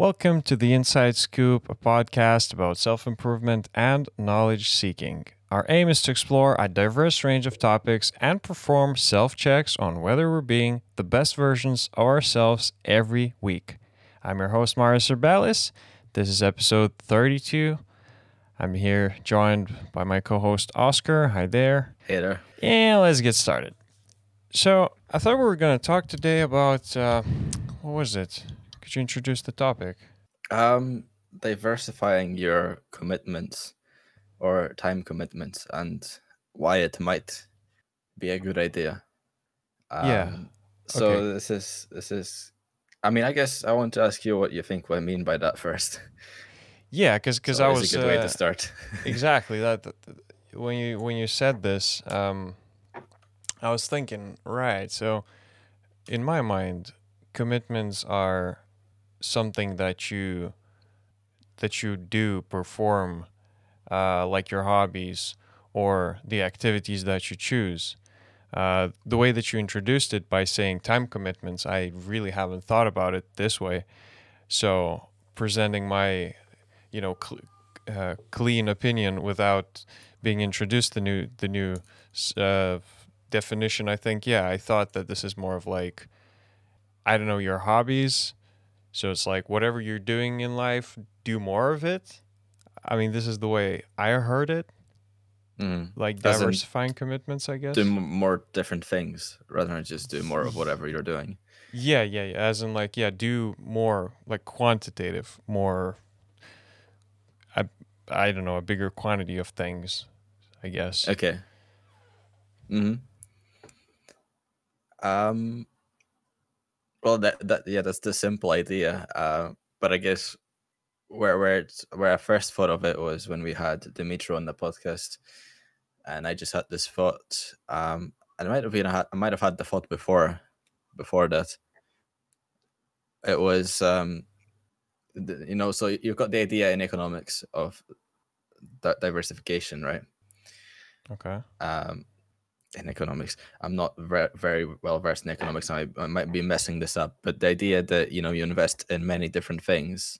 Welcome to the Inside Scoop, a podcast about self improvement and knowledge seeking. Our aim is to explore a diverse range of topics and perform self checks on whether we're being the best versions of ourselves every week. I'm your host, Marius Urbalis. This is episode 32. I'm here joined by my co host, Oscar. Hi there. Hey there. And let's get started. So, I thought we were going to talk today about uh, what was it? Could you introduce the topic? Um, diversifying your commitments or time commitments and why it might be a good idea. Um, Yeah, So okay. this is this is. I mean, I guess I want to ask you what you think. What I mean by that first. Yeah, because It's I was a good way uh, to start. exactly that, that- that- when you when you said this, um, I was thinking right. So, in my mind, commitments are something that you that you do perform, uh, like your hobbies or the activities that you choose. Uh, the way that you introduced it by saying time commitments, I really haven't thought about it this way. So presenting my, you know, cl- uh, clean opinion without being introduced the new the new uh, definition, I think yeah, I thought that this is more of like, I don't know, your hobbies. So it's like whatever you're doing in life, do more of it. I mean, this is the way I heard it, Mm. like As diversifying commitments, I guess. Do more different things rather than just do more of whatever you're doing. Yeah, yeah, yeah. As in, like, yeah, do more like quantitative, more. I, I don't know, a bigger quantity of things, I guess. Okay. Hmm. Um. Well, that that yeah, that's the simple idea. Uh, but I guess where where it's where I first thought of it was when we had Dimitro on the podcast, and I just had this thought. Um, and I might have been I might have had the thought before, before that. It was um, the, you know, so you've got the idea in economics of di- diversification, right? Okay. um, in economics. I'm not very, very well versed in economics. I, I might be messing this up, but the idea that you know you invest in many different things,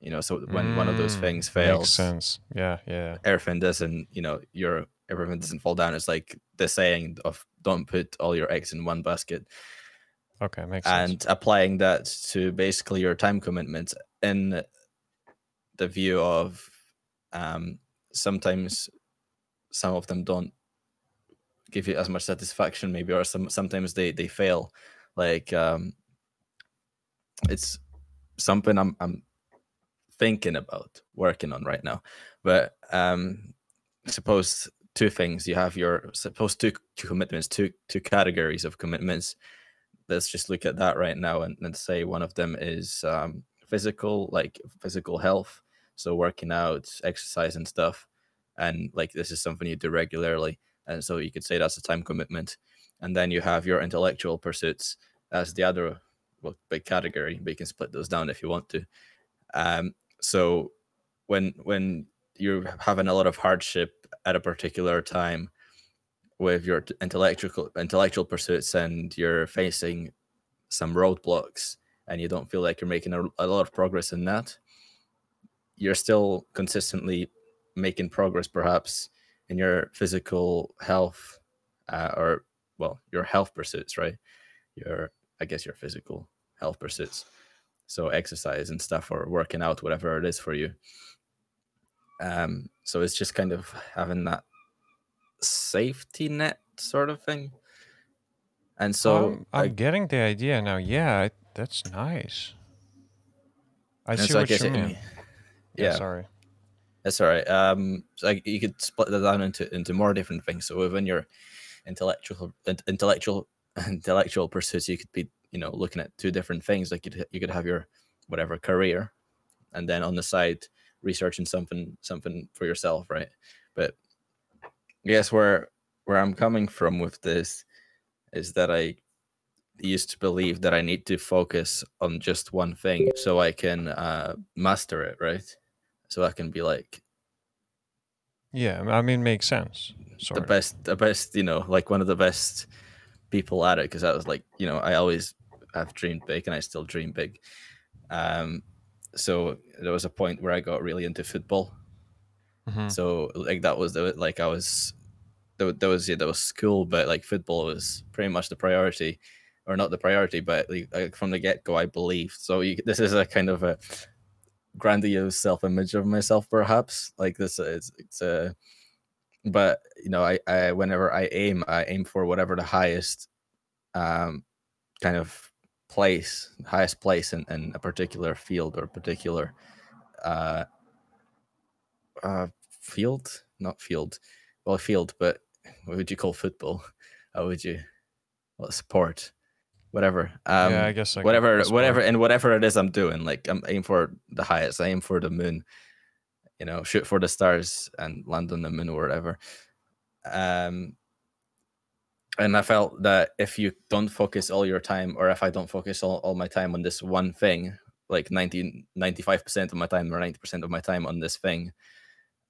you know, so when one of those Mm, things Makes fails, sense. Yeah, yeah. everything doesn't, you know, your everything doesn't fall down. It's like the saying of "Don't put all your eggs in one basket," Okay, makes sense. and applying that to basically your time commitment in the view of um, sometimes some of them don't give you as much satisfaction maybe or some sometimes they they fail. Like um it's something i'm i'm thinking about working on right now. But um suppose two things. You have your suppose two, two commitments two two categories of commitments. Let's just look at that right now and, and say one of them is um physical like physical health. So working out exercise and stuff. And like this is something you do regularly and so you could say that's a time commitment. And then you have your intellectual pursuits as the other well, big category. But you can split those down if you want to. Um, so when when you're having a lot of hardship at a particular time with your intellectual intellectual pursuits and you're facing some roadblocks and you don't feel like you're making a, a lot of progress in that you're still consistently making progress perhaps in your physical health uh, or well your health pursuits right your i guess your physical health pursuits so exercise and stuff or working out whatever it is for you um so it's just kind of having that safety net sort of thing and so I'm, I'm I, getting the idea now. Yeah, that's nice. I see so what guess you it, mean. Yeah, yeah sorry. That's all right. Um, so like you could split that down into into more different things. So within your intellectual intellectual intellectual pursuits, you could be you know looking at two different things. Like you you could have your whatever career, and then on the side researching something something for yourself, right? But I guess where where I'm coming from with this is that I used to believe that I need to focus on just one thing so I can uh, master it, right? So I can be like Yeah, I mean, makes sense. the best, the best, you know, like one of the best people at it. Because I was like, you know, I always have dreamed big, and I still dream big. Um, so there was a point where I got really into football. Mhm. So like that was the like I was there, there was yeah, there was school, but like football was pretty much the priority, or not the priority, but like, like from the get go, I believed. So you, this is a kind of a grandiose self image of myself, perhaps. Like this is it's a, but you know, I, I whenever I aim, I aim for whatever the highest, um, kind of place, highest place in, in a particular field or particular, uh, uh, field, not field, well, field, but what would you call football? How would you, what sport? Whatever. Um, yeah, I guess like whatever, whatever, and whatever it is I'm doing, like I'm aim for the highest. I aim for the moon. You know, shoot for the stars and land on the moon or whatever. Um, and I felt that if you don't focus all your time, or if I don't focus all, all my time on this one thing, like 90, 95% of my time or 90% of my time on this thing,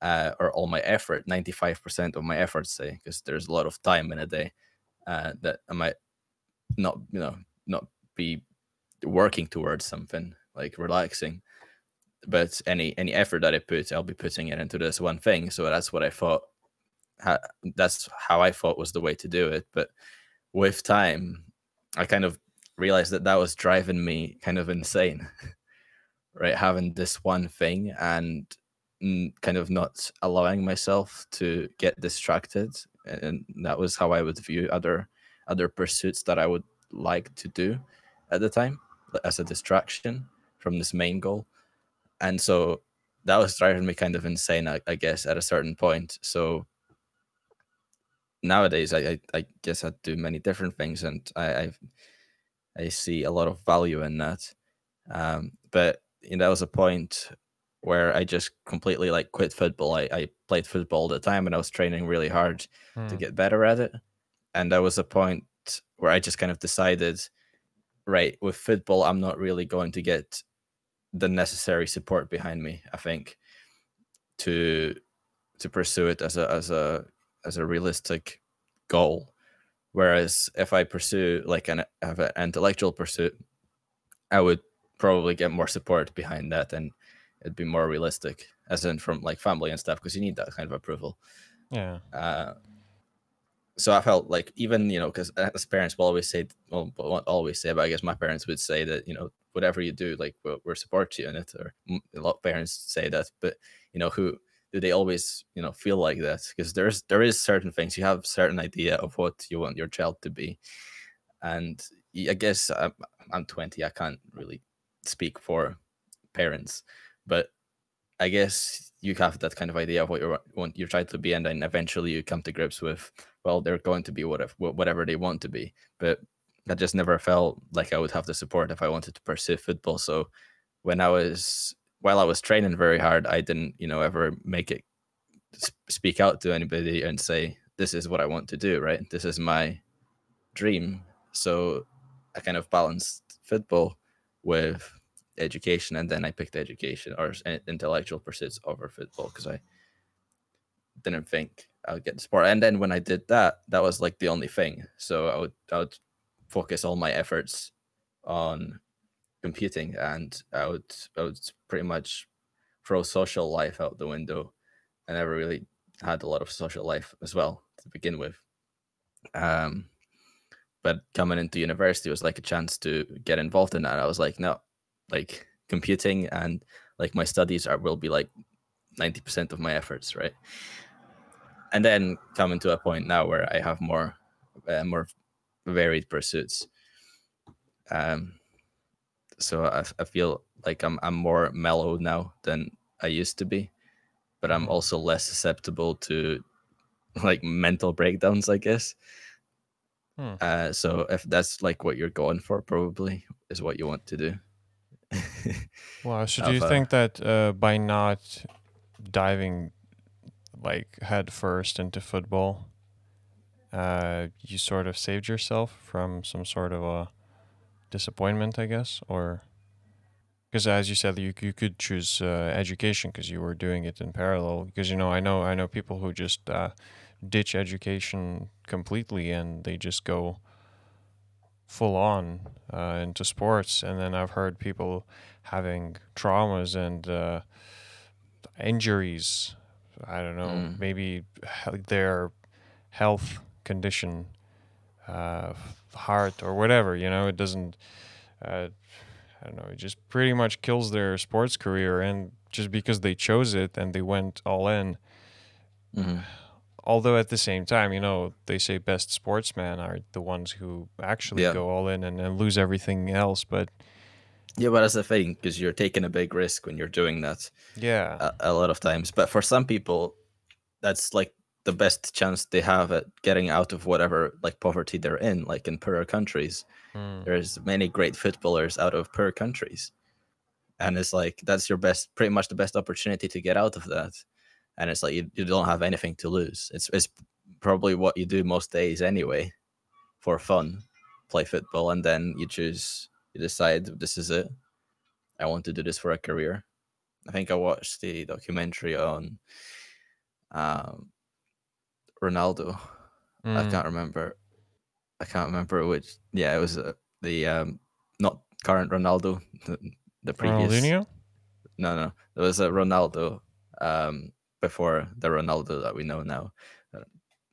uh, or all my effort, 95% of my efforts, say, because there's a lot of time in a day uh, that I might not, you know, not be working towards something like relaxing. But any any effort that I put, I'll be putting it into this one thing. So that's what I thought. Ha- that's how I thought was the way to do it. But with time, I kind of realized that that was driving me kind of insane, right? Having this one thing and kind of not allowing myself to get distracted, and that was how I would view other other pursuits that I would like to do at the time as a distraction from this main goal. And so that was driving me kind of insane, I, I guess, at a certain point. So nowadays, I, I, I guess I do many different things, and I I've, I see a lot of value in that. Um, but you know, that was a point where I just completely like quit football. I, I played football all the time, and I was training really hard to Hmm. get better at it. And there was a point where I just kind of decided, right, with football, I'm not really going to get the necessary support behind me. I think to to pursue it as a as a as a realistic goal. Whereas if I pursue like an have an intellectual pursuit, I would probably get more support behind that, and it'd be more realistic, as in from like family and stuff, because you need that kind of approval. Yeah. Uh, so I felt like even you know because uh, as parents will always say well always say but I guess my parents would say that you know whatever you do like we'll, we'll support you in it or a lot of parents say that but you know who do they always you know feel like that? Because there's there is certain things you have certain idea of what you want your child to be. And I guess I'm, I'm 20 I can't really speak for parents but I guess you have that kind of idea of what you want your child to be, and then eventually you come to grips with, well, they're going to be whatever whatever they want to be. But I just never felt like I would have the support if I wanted to pursue football. So when I was while I was training very hard, I didn't, you know, ever make it speak out to anybody and say, "This is what I want to do." Right? This is my dream. So I kind of balanced football with education and then I picked education or intellectual pursuits over football because I didn't think I would get the sport. And then when I did that, that was like the only thing. So I would I would focus all my efforts on computing and I would I would pretty much throw social life out the window. I never really had a lot of social life as well to begin with. Um but coming into university was like a chance to get involved in that. I was like, no, like computing and like my studies are will be like 90% of my efforts right and then coming to a point now where i have more uh, more varied pursuits um so I, I feel like I'm, I'm more mellow now than i used to be but i'm Mhm. also less susceptible to like mental breakdowns i guess Hmm. uh so if that's like what you're going for probably is what you want to do Wow. So do you think that uh, by not diving like head first into football, uh, you sort of saved yourself from some sort of a disappointment, I guess, or because as you said, you you could choose uh, education because you were doing it in parallel. Because you know, I know I know people who just uh, ditch education completely and they just go full on uh, into sports, and then I've heard people having traumas and uh, injuries. I don't know, Mm. maybe their health condition, uh, heart or whatever. You know, it doesn't. Uh, I don't know. It just pretty much kills their sports career, and just because they chose it and they went all in. hmm Although at the same time, you know, they say best sportsmen are the ones who actually Yeah. go all in and, and lose everything else. But Yeah, but that's the thing because you're taking a big risk when you're doing that yeah, a, a lot of times. But for some people, that's like the best chance they have at getting out of whatever like poverty they're in. Like in poorer countries, mm, there's many great footballers out of poor countries, and it's like that's your best, pretty much the best opportunity to get out of that. And it's like you, you don't have anything to lose. It's it's probably what you do most days anyway, for fun, play football, and then you choose, you decide this is it. I want to do this for a career. I think I watched the documentary on um, Ronaldo. I mm. can't remember. I can't remember which. Yeah, it was uh, the um, not current Ronaldo, the, the previous. Ronaldinho. No, no, it was a Ronaldo um, before the Ronaldo that we know now. Uh,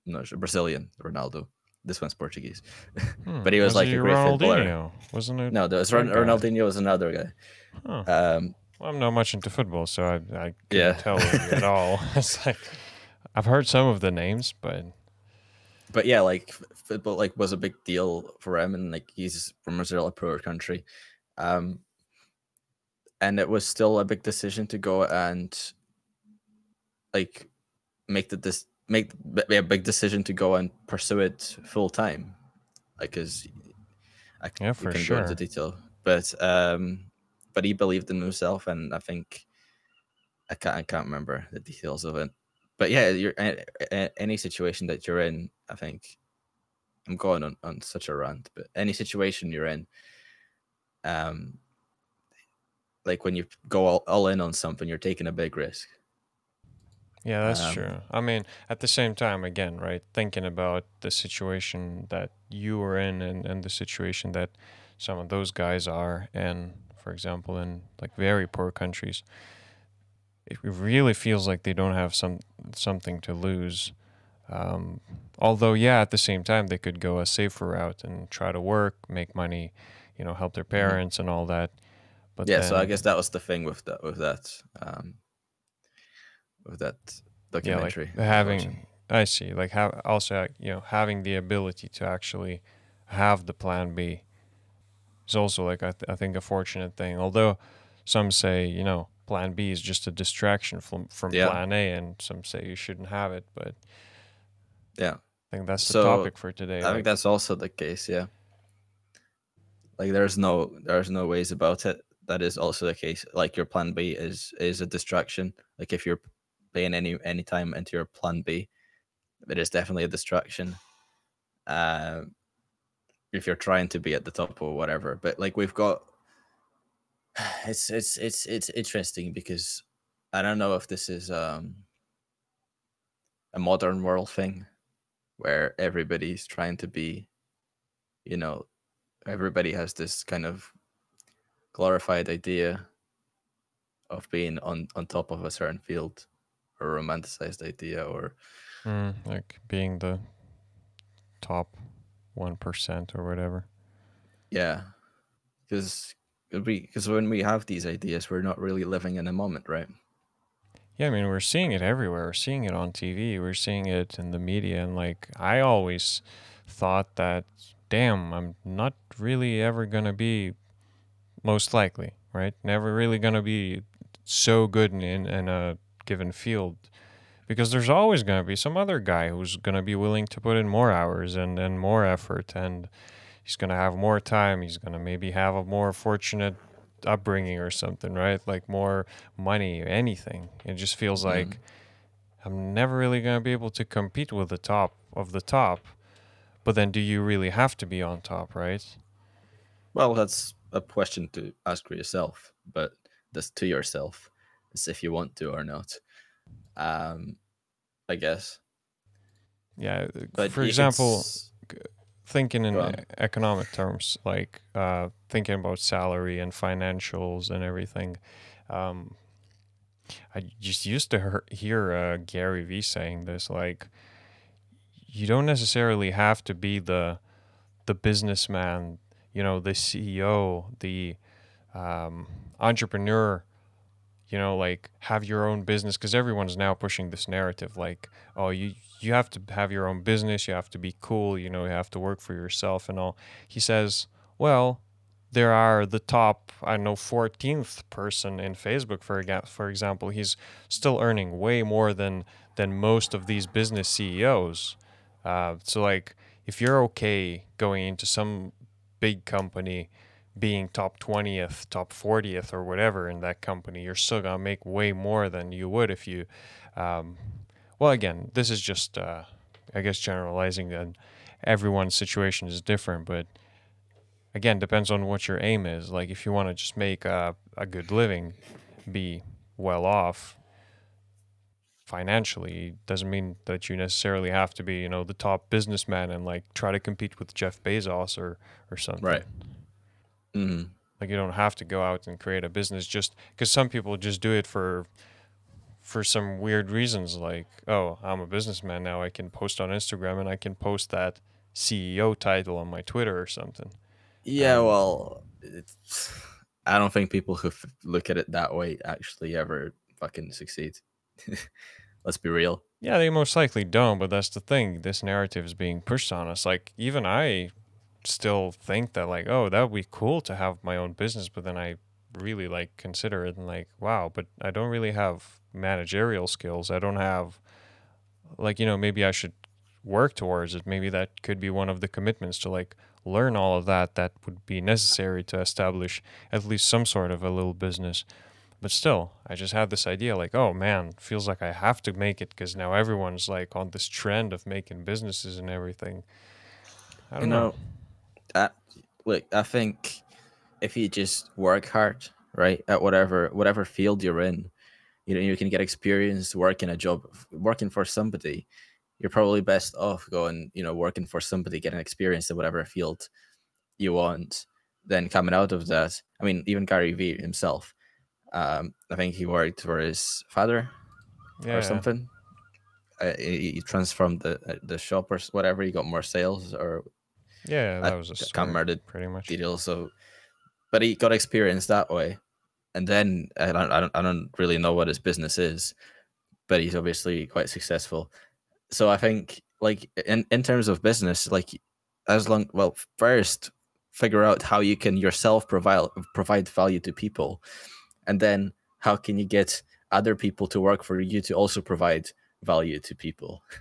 no, a Brazilian Ronaldo. This one's Portuguese. Hmm, But he was like a it great footballer. Wasn't it? No, there was Ron- Ronaldinho was another guy. Huh. Um, Well, I'm not much into football, so I I couldn't Yeah. tell you at all. it's like I've heard some of the names, but but yeah, like football like was a big deal for him, and like he's from Brazil, a poor country, um, and it was still a big decision to go and like make the this make a big decision to go and pursue it full time, like because I c- Yeah, for can go into detail, but um, but he believed in himself, and I think I can't I can't remember the details of it. But yeah, you're any situation that you're in, I think I'm going on, on such a rant, but any situation you're in, um, like when you go all, all in on something, you're taking a big risk. Yeah, that's Um, true. I mean, at the same time, again, right? Thinking about the situation that you were in and, and the situation that some of those guys are in, for example, in like very poor countries, it really feels like they don't have some something to lose. Um, although, yeah, at the same time, they could go a safer route and try to work, make money, you know, help their parents and all that. But Mm-hmm. yeah, so I guess that was the thing with that with that um, with that yeah, like documentary. Watching. having I see, like have also uh, you know having the ability to actually have the plan B is also like I, th- I think a fortunate thing. Although some say you know plan B is just a distraction from from Yeah. plan A, and some say you shouldn't have it. But yeah, I think that's the So, topic for today. I like- think that's also the case. Yeah, like there's no there's no ways about it. That is also the case. Like your plan B is is a distraction. Like if you're paying any any time into your plan B, it is definitely a distraction. Um, if you're trying to be at the top or whatever, but like we've got, it's it's it's it's interesting because I don't know if this is um a modern world thing where everybody's trying to be you know everybody has this kind of glorified idea of being on on top of a certain field or romanticized idea or Mm, like being the top one percent or whatever. yeah because because when we have these ideas we're not really living in a moment right Yeah, I mean, we're seeing it everywhere. We're seeing it on TV. We're seeing it in the media. And like, I always thought that, damn, I'm not really ever going to be, most likely, right? Never really going to be so good in, in, in a given field. Because there's always going to be some other guy who's going to be willing to put in more hours and, and more effort. And he's going to have more time. He's going to maybe have a more fortunate upbringing or something, right? Like more money, anything. It just feels Mhm. like I'm never really going to be able to compete with the top of the top. But then do you really have to be on top, right? well that's a question to ask for yourself but that's to yourself it's if you want to or not um i guess Yeah. but for example, thinking in economic terms, like uh, thinking about salary and financials and everything. Um, I just used to hear, hear uh, Gary Vee saying this, like, you don't necessarily have to be the the businessman, you know, the CEO, the um, entrepreneur, you know, like have your own business because everyone's now pushing this narrative, like, oh, you you have to have your own business, you have to be cool, you know, you have to work for yourself and all. He says, well, there are the top, I don't know, 14th person in Facebook, for for example. He's still earning way more than than most of these business CEOs. Uh, so like, if you're okay going into some big company, being top 20th, top 40th, or whatever in that company, you're still gonna make way more than you would if you. Um, well, again, this is just, uh, I guess, generalizing, and everyone's situation is different, but again, depends on what your aim is. Like, if you want to just make a, a good living, be well off financially, doesn't mean that you necessarily have to be, you know, the top businessman and like try to compete with Jeff Bezos or or something. Right. Hmm Like you don't have to go out and create a business just because some people just do it for for some weird reasons like oh i'm a businessman now i can post on instagram and i can post that ceo title on my twitter or something Yeah, Um, well, it's, I don't think people who f- look at it that way actually ever fucking succeed. Let's be real. yeah they most likely don't but that's the thing this narrative is being pushed on us like even i still think that like oh that would be cool to have my own business but then i really like consider it and like wow but i don't really have managerial skills. I don't have like you know maybe i should work towards it. Maybe that could be one of the commitments to like learn all of that that would be necessary to establish at least some sort of a little business. But still i just had this idea like oh man feels like i have to make it because now everyone's like on this trend of making businesses and everything. I don't you know, know, I, look, I think if you just work hard, right, at whatever whatever field you're in, you know, you can get experience working a job, working for somebody. You're probably best off going, you know, working for somebody, getting experience in whatever field you want. Then coming out of that, I mean, even Gary Vee himself, um, I think he worked for his father yeah or something. Uh, he, he transformed the uh, the shop or whatever. He got more sales or yeah I that was a can't remember pretty much deal. So, but he got experience that way, and then I don't, I don't, I don't really know what his business is, but he's obviously quite successful. So I think, like in in terms of business, like as long well, first figure out how you can yourself provide provide value to people, and then how can you get other people to work for you to also provide value to people.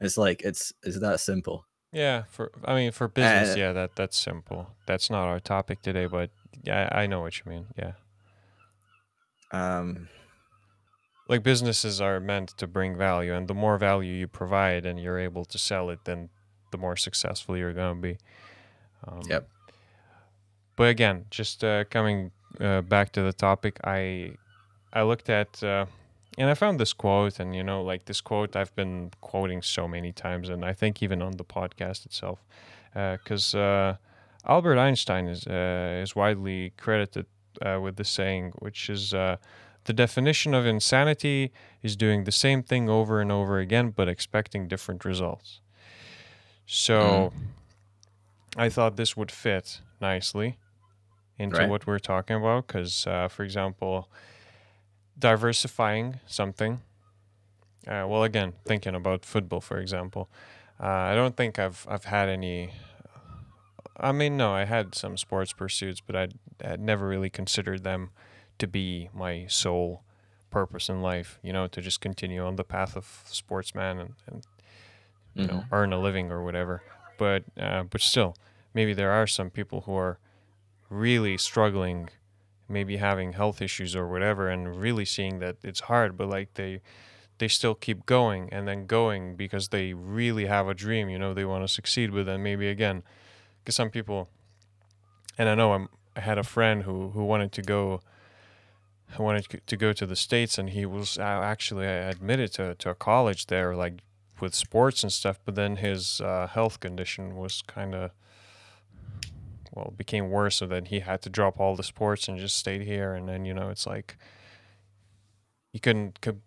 It's like it's it's that simple. Yeah, for I mean for business, Uh, yeah, that that's simple. That's not our topic today, but yeah, I know what you mean. Yeah. Um, Like businesses are meant to bring value and the more value you provide and you're able to sell it, then the more successful you're going to be. Um, Yep. But again, just uh, coming uh, back to the topic, I I looked at uh, and I found this quote, and you know, like this quote I've been quoting so many times, and I think even on the podcast itself, because uh, Albert Einstein is uh, is widely credited uh, with the saying, which is uh, the definition of insanity is doing the same thing over and over again, but expecting different results. So I thought this would fit nicely into Right. what we're talking about, because, uh, for example, diversifying something. Uh, well, again, thinking about football, for example, uh, I don't think I've I've had any. I mean, no, I had some sports pursuits, but I'd, I'd never really considered them to be my sole purpose in life. You know, to just continue on the path of sportsman and, and you know mhm. earn a living or whatever. But uh, but still, maybe there are some people who are really struggling, maybe having health issues or whatever, and really seeing that it's hard. But like they they still keep going and then going because they really have a dream. You know, they want to succeed with, and maybe again, because some people, and I know I'm, I had a friend who who wanted to go. Wanted to- go to the states, and he was uh, actually admitted to to a college there, like with sports and stuff, but then his uh, health condition was kind of well it became worse, so that he had to drop all the sports and just stayed here. And then you know it's like he couldn't co-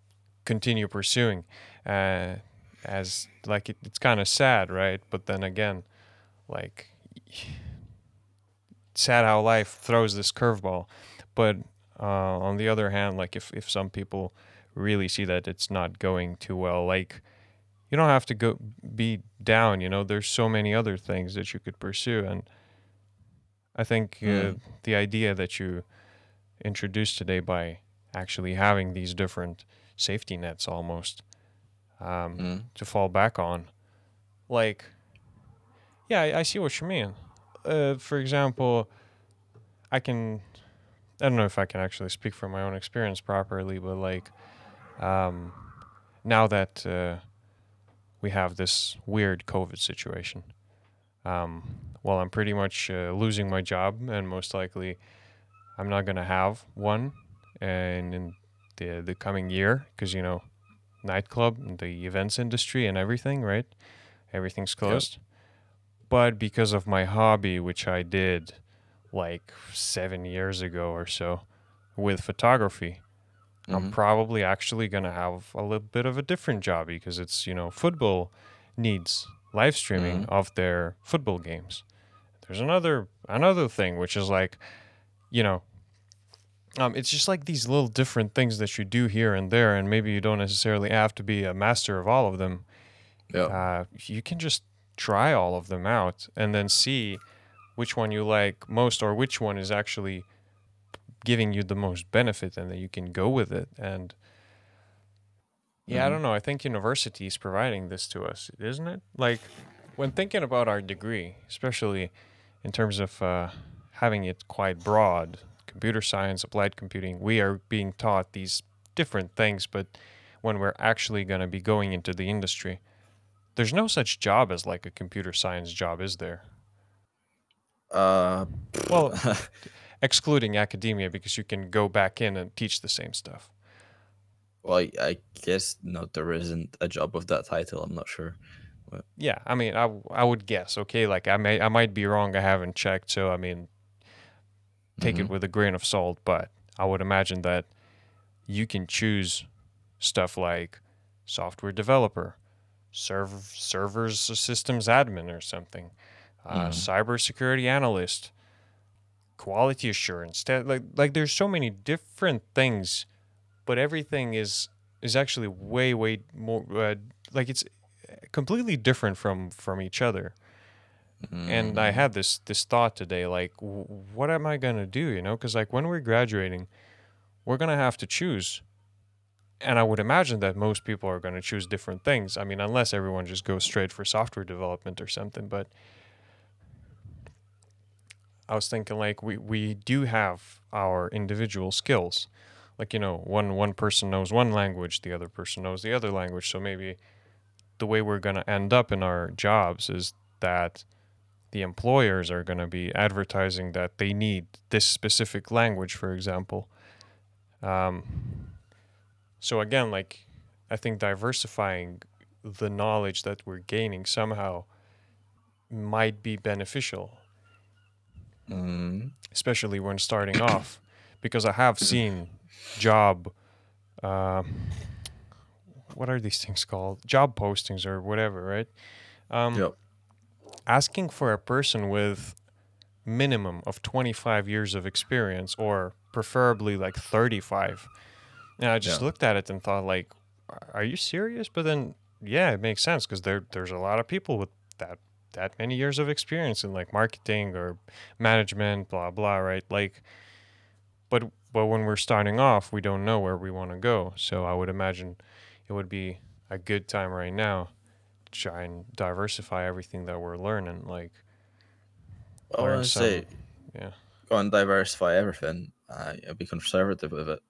continue pursuing, uh, as like it, it's kind of sad, right? But then again, like sad how life throws this curveball. But uh, on the other hand, like if if some people really see that it's not going too well, like you don't have to go be down. You know, there's so many other things that you could pursue, and I think uh, Mm. the idea that you introduced today by actually having these different safety nets almost um, Mm. to fall back on, like, yeah, I, I see what you mean. Uh, for example, I can, I don't know if I can actually speak from my own experience properly, but like, um, now that uh, we have this weird COVID situation, um, well, I'm pretty much uh, losing my job, and most likely, I'm not gonna have one, and in the the coming year, because you know, nightclub, and the events industry, and everything, right? Everything's closed. But because of my hobby, which I did like seven years ago or so with photography, I'm Mhm. probably actually going to have a little bit of a different job because it's, you know, football needs live streaming Mhm. of their football games. There's another another thing which is like, you know, um, it's just like these little different things that you do here and there, and maybe you don't necessarily have to be a master of all of them. Yeah. Uh, you can just try all of them out and then see which one you like most or which one is actually giving you the most benefit and that you can go with it and yeah i Mhm. don't know i think university is providing this to us isn't it like when thinking about our degree especially in terms of uh, having it quite broad computer science applied computing we are being taught these different things but when we're actually going to be going into the industry there's no such job as like a computer science job is there Uh, well excluding academia because you can go back in and teach the same stuff well, I, I guess no, there isn't a job of that title. I'm not sure. Yeah i mean I, I would guess okay like i may i might be wrong i haven't checked so i mean take it Mhm. with a grain of salt but i would imagine that you can choose stuff like software developer serv- servers systems admin or something uh, Mhm. cybersecurity analyst quality assurance like like there's so many different things but everything is is actually way way more uh, like it's completely different from from each other. And i Mm, had this this thought today like w- what am i going to do? You know because like when we're graduating we're going to have to choose. And i would imagine that most people are going to choose different things. I mean unless everyone just goes straight for software development or something but i was thinking like we we do have our individual skills. Like you know one one person knows one language the other person knows the other language. So maybe the way we're going to end up in our jobs is that the employers are going to be advertising that they need this specific language, for example. Um, so again, like I think diversifying the knowledge that we're gaining somehow might be beneficial, mm, especially when starting off, because I have seen job. um what are these things called? Job postings or whatever, right? Um, Yep. asking for a person with minimum of 25 years of experience or preferably like 35 and i just Yeah. looked at it and thought like are you serious but then yeah it makes sense because there there's a lot of people with that that many years of experience in like marketing or management blah blah right like but but when we're starting off we don't know where we want to go so i would imagine it would be a good time right now to try and diversify everything that we're learning like I learn want to say, yeah. go and diversify everything. Uh, be conservative with it,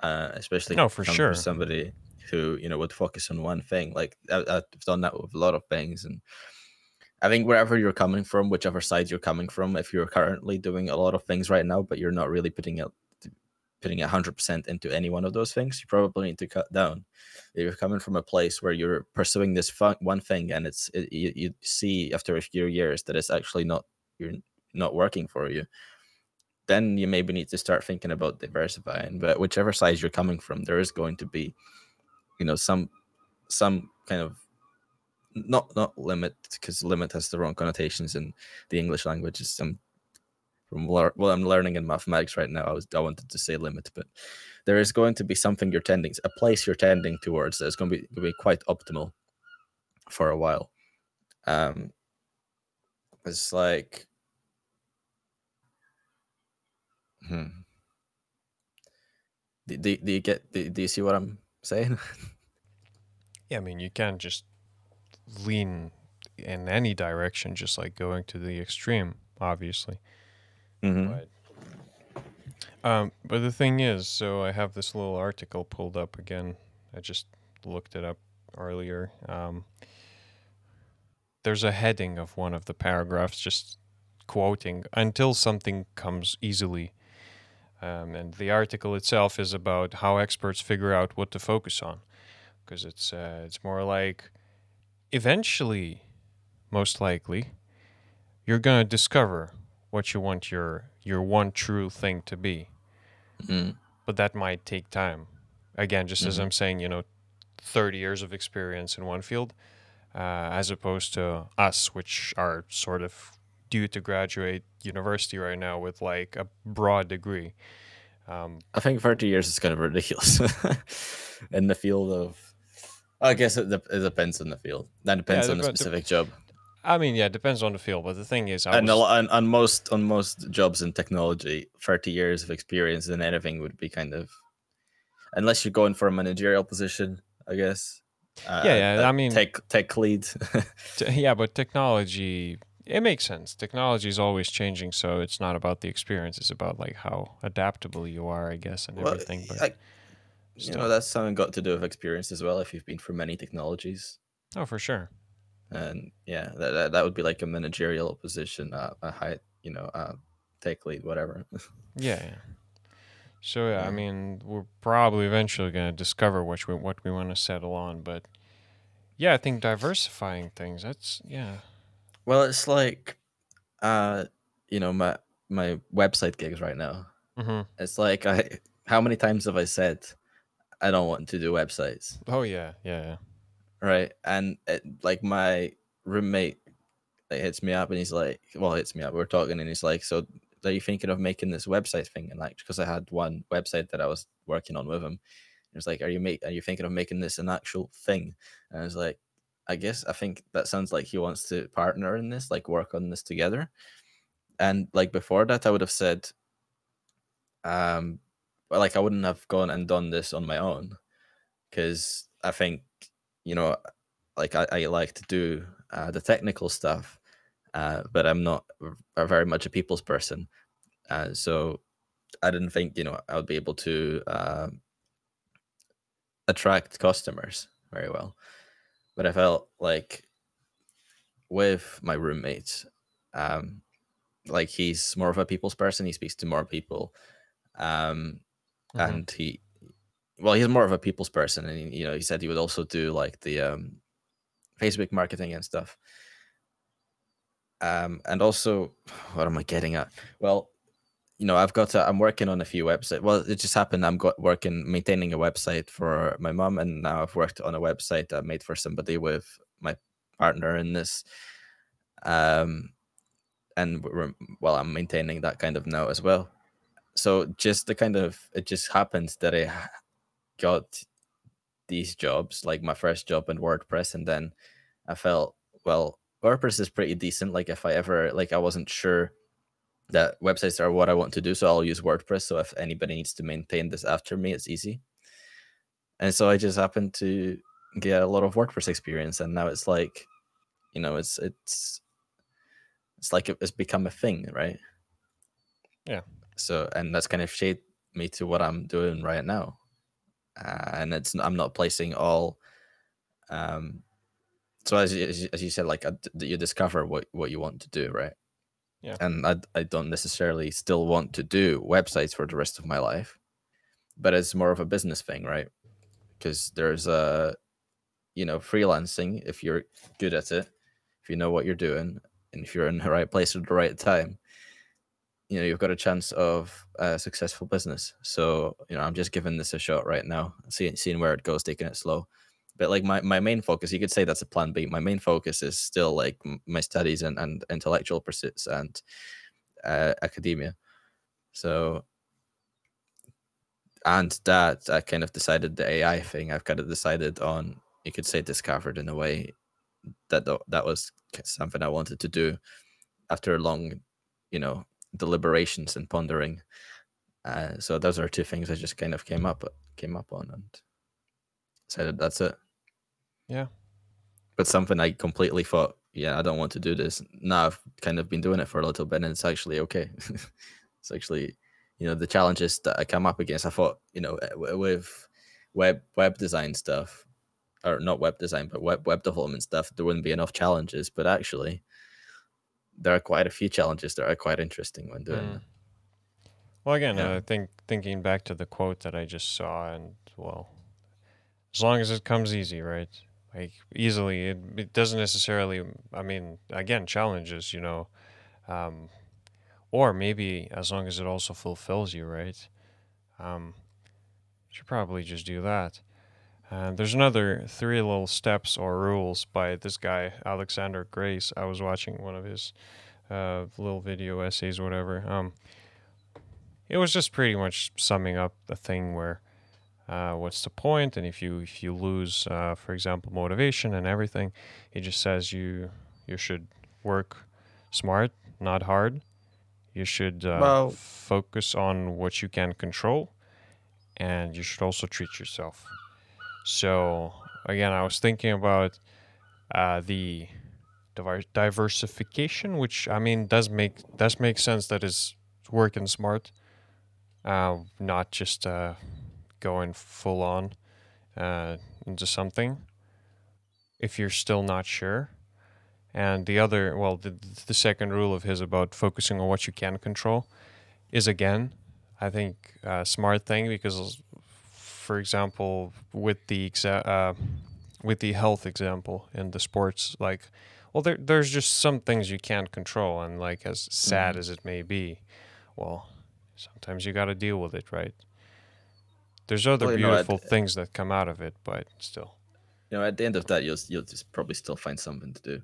uh, especially No, for sure. somebody who you know would focus on one thing. Like I, I've done that with a lot of things, and I think wherever you're coming from, whichever side you're coming from, if you're currently doing a lot of things right now, but you're not really putting it putting 100% into any one of those things you probably need to cut down. If you're coming from a place where you're pursuing this fun, one thing and it's it, you, you see after a few years that it's actually not you're not working for you then you maybe need to start thinking about diversifying but whichever side you're coming from there is going to be you know some some kind of not not limit because limit has the wrong connotations in the english language is some from what I'm learning in mathematics right now, I was I wanted to say limit, but there is going to be something you're tending, a place you're tending towards that's going to be, be quite optimal for a while. Um, it's like, hmm. Do, do, do you get? Do, do you see what I'm saying? yeah, I mean, you can't just lean in any direction, just like going to the extreme, obviously. Mm-hmm. But, um, but the thing is, so I have this little article pulled up again. I just looked it up earlier. Um, there's a heading of one of the paragraphs just quoting until something comes easily. Um, and the article itself is about how experts figure out what to focus on, because it's uh, it's more like eventually, most likely, you're gonna discover what you want your your one true thing to be. Mm. But that might take time. Again, just mm-hmm. as I'm saying, you know, 30 years of experience in one field, uh, as opposed to us, which are sort of due to graduate university right now with like a broad degree. Um, I think 30 years is kind of ridiculous in the field of. I guess it, it depends on the field. That depends yeah, on the specific job. I mean, yeah, it depends on the field, but the thing is, I and was... on, on most on most jobs in technology, thirty years of experience in anything would be kind of, unless you're going for a managerial position, I guess. Uh, yeah, yeah. I mean, tech tech lead. yeah, but technology, it makes sense. Technology is always changing, so it's not about the experience; it's about like how adaptable you are, I guess, and well, everything. But I, you know, that's something got to do with experience as well. If you've been through many technologies. Oh, for sure and yeah, that that, that would be like a managerial position, uh, a high, you know, uh, tech lead, whatever. yeah, yeah. So yeah, I mean, we're probably eventually gonna discover what we what we want to settle on, but yeah, I think diversifying things. That's yeah. Well, it's like, uh, you know, my my website gigs right now. Mm-hmm. It's like I, how many times have I said, I don't want to do websites? Oh yeah, yeah, yeah right? And it, like my roommate like, hits me up and he's like, well, hits me up. We're talking and he's like, so are you thinking of making this website thing? And like, because I had one website that I was working on with him. He was like, are you make, are you thinking of making this an actual thing? And I was like, I guess I think that sounds like he wants to partner in this, like work on this together. And like before that, I would have said, um, like I wouldn't have gone and done this on my own because I think you know, like I, I like to do uh, the technical stuff, uh, but I'm not very much a people's person. Uh, so I didn't think, you know, I would be able to uh, attract customers very well. But I felt like with my roommates, um, like he's more of a people's person. He speaks to more people, um, mm-hmm. and he well, he's more of a people's person, and you know, he said he would also do like the um, Facebook marketing and stuff. Um, and also, what am I getting at? Well, you know, I've got to, I'm working on a few websites. Well, it just happened. I'm got working maintaining a website for my mom, and now I've worked on a website I made for somebody with my partner in this. Um, and well, I'm maintaining that kind of now as well. So just the kind of it just happens that I got these jobs, like my first job in WordPress, and then I felt, well, WordPress is pretty decent. Like if I ever like I wasn't sure that websites are what I want to do, so I'll use WordPress. So if anybody needs to maintain this after me, it's easy. And so I just happened to get a lot of WordPress experience, and now it's like, you know, it's it's it's like it's become a thing, right? Yeah. So and that's kind of shaped me to what I'm doing right now uh, and it's I'm not placing all. Um, so as you, as you said, like uh, you discover what what you want to do, right? Yeah. And I I don't necessarily still want to do websites for the rest of my life. but it's more of a business thing, right? Because there's a, you know, freelancing. If you're good at it, if you know what you're doing, and if you're in the right place at the right time, you know you've got a chance of a successful business. So you know, I'm just giving this a shot right now, seeing seeing where it goes, taking it slow. But like my, my main focus, you could say that's a plan B. My main focus is still like my studies and, and intellectual pursuits and uh, academia. So and that I kind of decided the AI thing. I've kind of decided on you could say discovered in a way that that was something I wanted to do after a long, you know, deliberations and pondering. Uh, so those are two things I just kind of came up came up on and said that's it. Yeah. But something I completely thought, yeah, I don't want to do this. Now I've kind of been doing it for a little bit, and it's actually okay. it's actually, you know, the challenges that I come up against. I thought, you know, with web web design stuff, or not web design, but web web development stuff, there wouldn't be enough challenges. But actually, there are quite a few challenges that are quite interesting when doing mm. it. Well, again, yeah. I think thinking back to the quote that I just saw, and well, as long as it comes easy, right? Like easily, it, it doesn't necessarily. I mean, again, challenges, you know, um, or maybe as long as it also fulfills you, right? Um, you should probably just do that. And there's another three little steps or rules by this guy, Alexander Grace. I was watching one of his uh, little video essays, whatever. Um, it was just pretty much summing up the thing where uh, what's the point, and if you if you lose, uh, for example, motivation and everything, he just says you you should work smart, not hard. You should uh, well, focus on what you can control, and you should also treat yourself. So again, I was thinking about uh, the diversification, which I mean does make does make sense. That is working smart, uh, not just uh, going full on uh, into something. If you're still not sure, and the other, well, the the second rule of his about focusing on what you can control, is again, I think a smart thing because for example, with the exa- uh, with the health example in the sports, like, well, there there's just some things you can't control, and like as sad mm-hmm. as it may be, well, sometimes you got to deal with it, right? There's other well, beautiful know, at, things that come out of it, but still. You know, at the end of that, you'll you'll just probably still find something to do.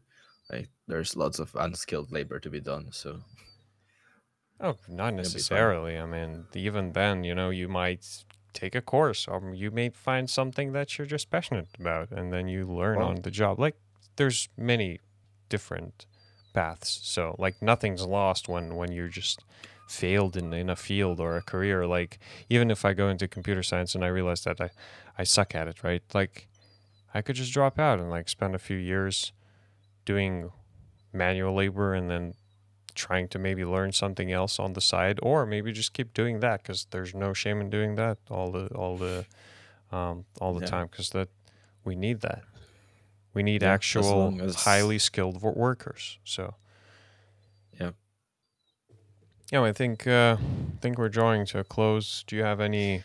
Right? There's lots of unskilled labor to be done, so. Oh, not necessarily. I mean, even then, you know, you might take a course. Or you may find something that you're just passionate about and then you learn on the job. Like there's many different paths. So like nothing's lost when when you're just failed in, in a field or a career. Like even if i go into computer science and i realize that i i suck at it right? Like i could just drop out and like spend a few years doing manual labor and then trying to maybe learn something else on the side, or maybe just keep doing that because there's no shame in doing that all the all the um, all the yeah. time because that we need that. We need yeah, actual as... highly skilled workers. So yeah. Yeah, I think uh, I think we're drawing to a close. Do you have any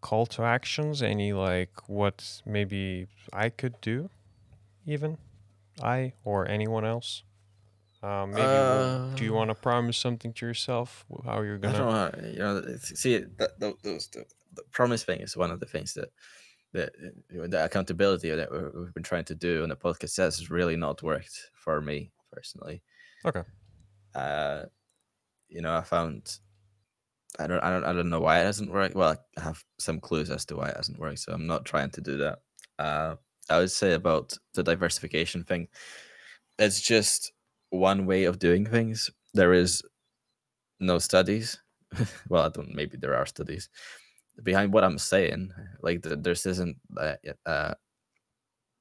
call to actions? Any like what maybe I could do, even I or anyone else? Um, maybe uh, do you want to promise something to yourself? How you're gonna? I don't know. You know, see, that, those the, the promise thing is one of the things that that the accountability that we've been trying to do on the podcast has really not worked for me personally. Okay. Uh, you know, I found I don't I don't I don't know why it hasn't worked. Well, I have some clues as to why it hasn't worked, so I'm not trying to do that. Uh, I would say about the diversification thing, it's just one way of doing things. There is no studies. well, I don't. Maybe there are studies behind what I'm saying. Like the, this isn't uh, uh,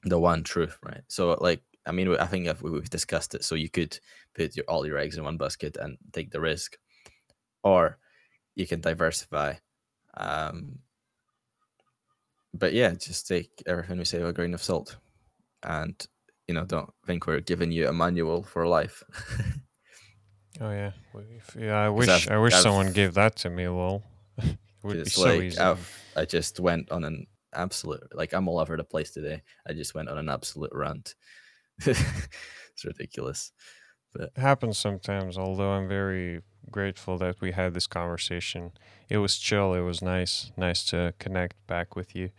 the one truth, right? So, like, I mean, I think we've discussed it. So you could put your, all your eggs in one basket and take the risk, or you can diversify. Um, but yeah, just take everything we say with a grain of salt, and you know, don't think we're giving you a manual for life. oh yeah, yeah. I wish I've, I wish I've, someone gave that to me. Lol. It would be It's so like easy. I've, I just went on an absolute like I'm all over the place today. I just went on an absolute rant. it's ridiculous. But It happens sometimes, although I'm very grateful that we had this conversation. It was chill, it was nice, nice to connect back with you.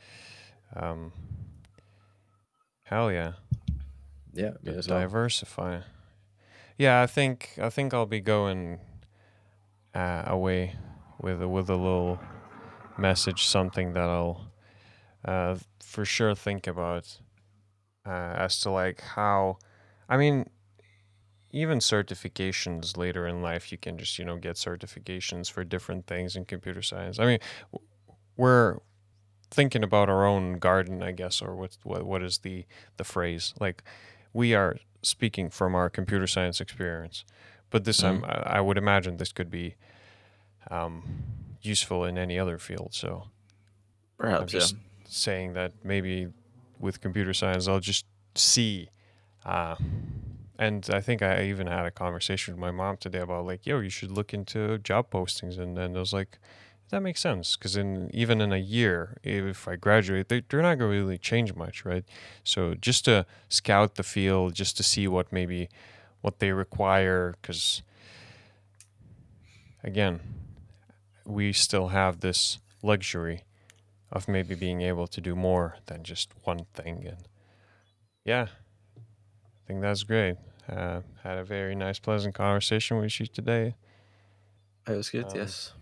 Um, hell yeah. Yeah, me as well. diversify. Yeah, I think I think I'll be going uh, away with a, with a little message, something that I'll uh, for sure think about uh, as to like how. I mean, even certifications later in life, you can just you know get certifications for different things in computer science. I mean, we're thinking about our own garden, I guess, or what what what is the the phrase like we are speaking from our computer science experience, but this Mhm. I'm, I would imagine this could be um, useful in any other field. So Perhaps, just- yeah. saying that maybe with computer science I'll just see, uh, and I think I even had a conversation with my mom today about like, yo, you should look into job postings, and then I was like. That makes sense because in even in a year, if I graduate, they, they're not going to really change much, right? So just to scout the field, just to see what maybe what they require, because again, we still have this luxury of maybe being able to do more than just one thing. And yeah, I think that's great. Uh, had a very nice, pleasant conversation with you today. It was good, Um, yes.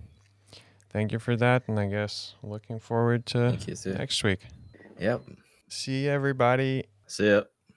Thank you for that, and I guess looking forward to you next week. Yep. See everybody. See ya.